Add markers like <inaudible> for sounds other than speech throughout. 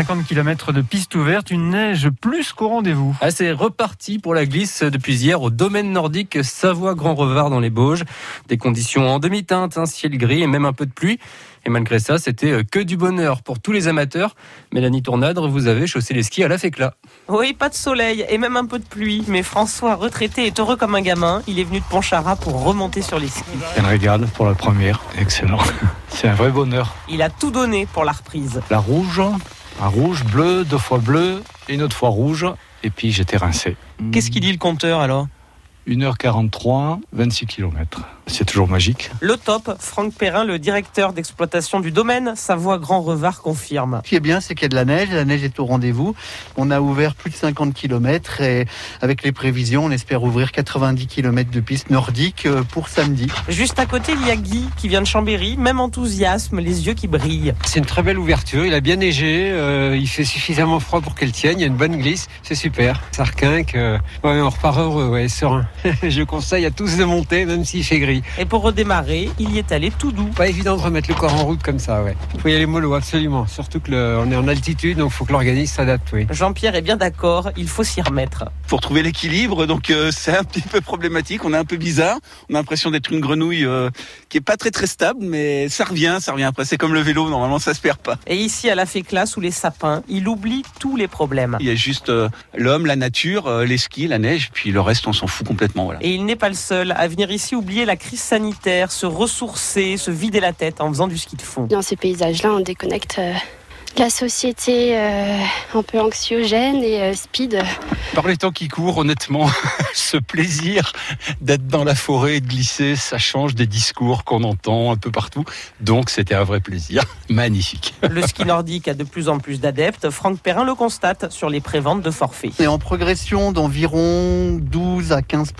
50 km de piste ouverte, une neige plus qu'au rendez-vous. Ah, c'est reparti pour la glisse depuis hier au domaine nordique Savoie-Grand Revard dans les Bauges. Des conditions en demi-teinte, un ciel gris et même un peu de pluie. Et malgré ça, c'était euh, que du bonheur pour tous les amateurs. Mélanie Tournadre, vous avez chaussé les skis à la fécla. Oui, pas de soleil et même un peu de pluie. Mais François, retraité, est heureux comme un gamin. Il est venu de Pontcharra pour remonter sur les skis. Un régal pour la première. Excellent. <laughs> C'est un vrai bonheur. Il a tout donné pour la reprise. La rouge, un rouge, bleu, deux fois bleu, et une autre fois rouge. Et puis j'étais rincé. Qu'est-ce qu'il dit le compteur alors? 1h43, 26 km. C'est toujours magique. Le top, Franck Perrin, le directeur d'exploitation du domaine, Savoie Grand Revard confirme. Ce qui est bien, c'est qu'il y a de la neige. La neige est au rendez-vous. On a ouvert plus de 50 km et avec les prévisions, on espère ouvrir 90 km de piste nordique euh, pour samedi. Juste à côté, il y a Guy qui vient de Chambéry, même enthousiasme, les yeux qui brillent. C'est une très belle ouverture. Il a bien neigé. euh, il fait suffisamment froid pour qu'elle tienne. Il y a une bonne glisse. C'est super. Ça requinque. euh, ouais, on repart heureux, ouais, serein. <laughs> Je conseille à tous de monter, même s'il fait gris. Et pour redémarrer, il y est allé tout doux. Pas évident de remettre le corps en route comme ça, ouais. Faut y aller mollo, absolument. Surtout que le- on est en altitude, donc faut que l'organisme s'adapte, oui. Jean-Pierre est bien d'accord, il faut s'y remettre. pour trouver l'équilibre. Donc euh, <laughs> c'est un petit peu problématique. On est un peu bizarre. On a l'impression d'être une grenouille euh, qui est pas très très stable, mais ça revient, ça revient. Après c'est comme le vélo. Normalement ça se perd pas. Et ici, à la Fécla, sous les sapins, il oublie tous les problèmes. Il y a juste euh, l'homme, la nature, euh, les skis, la neige, puis le reste on s'en fout complètement. Voilà. Et il n'est pas le seul à venir ici oublier la crise sanitaire, se ressourcer, se vider la tête en faisant du ski de fond. Dans ces paysages-là, on déconnecte euh, la société euh, un peu anxiogène et euh, speed. Par les temps qui courent, honnêtement, <laughs> ce plaisir d'être dans la forêt et de glisser, ça change des discours qu'on entend un peu partout. Donc c'était un vrai plaisir. <laughs> Magnifique. Le ski nordique a de plus en plus d'adeptes. Franck Perrin le constate sur les préventes de forfaits. On est en progression d'environ 12 à 15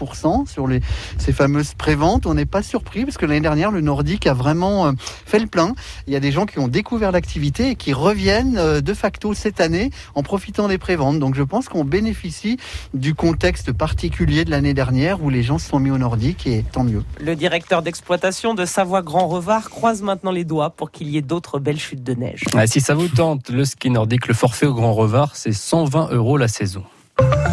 sur les, ces fameuses préventes. On n'est pas surpris parce que l'année dernière, le nordique a vraiment euh, fait le plein. Il y a des gens qui ont découvert l'activité et qui reviennent euh, de facto cette année en profitant des préventes. Donc je pense qu'on bénéficie du contexte particulier de l'année dernière où les gens se sont mis au nordique et tant mieux. Le directeur d'exploitation de Savoie Grand Revard croise maintenant les doigts pour qu'il y ait d'autres belles chutes de neige. Ah, si ça vous tente, le ski nordique, le forfait au Grand Revard, c'est 120 euros la saison.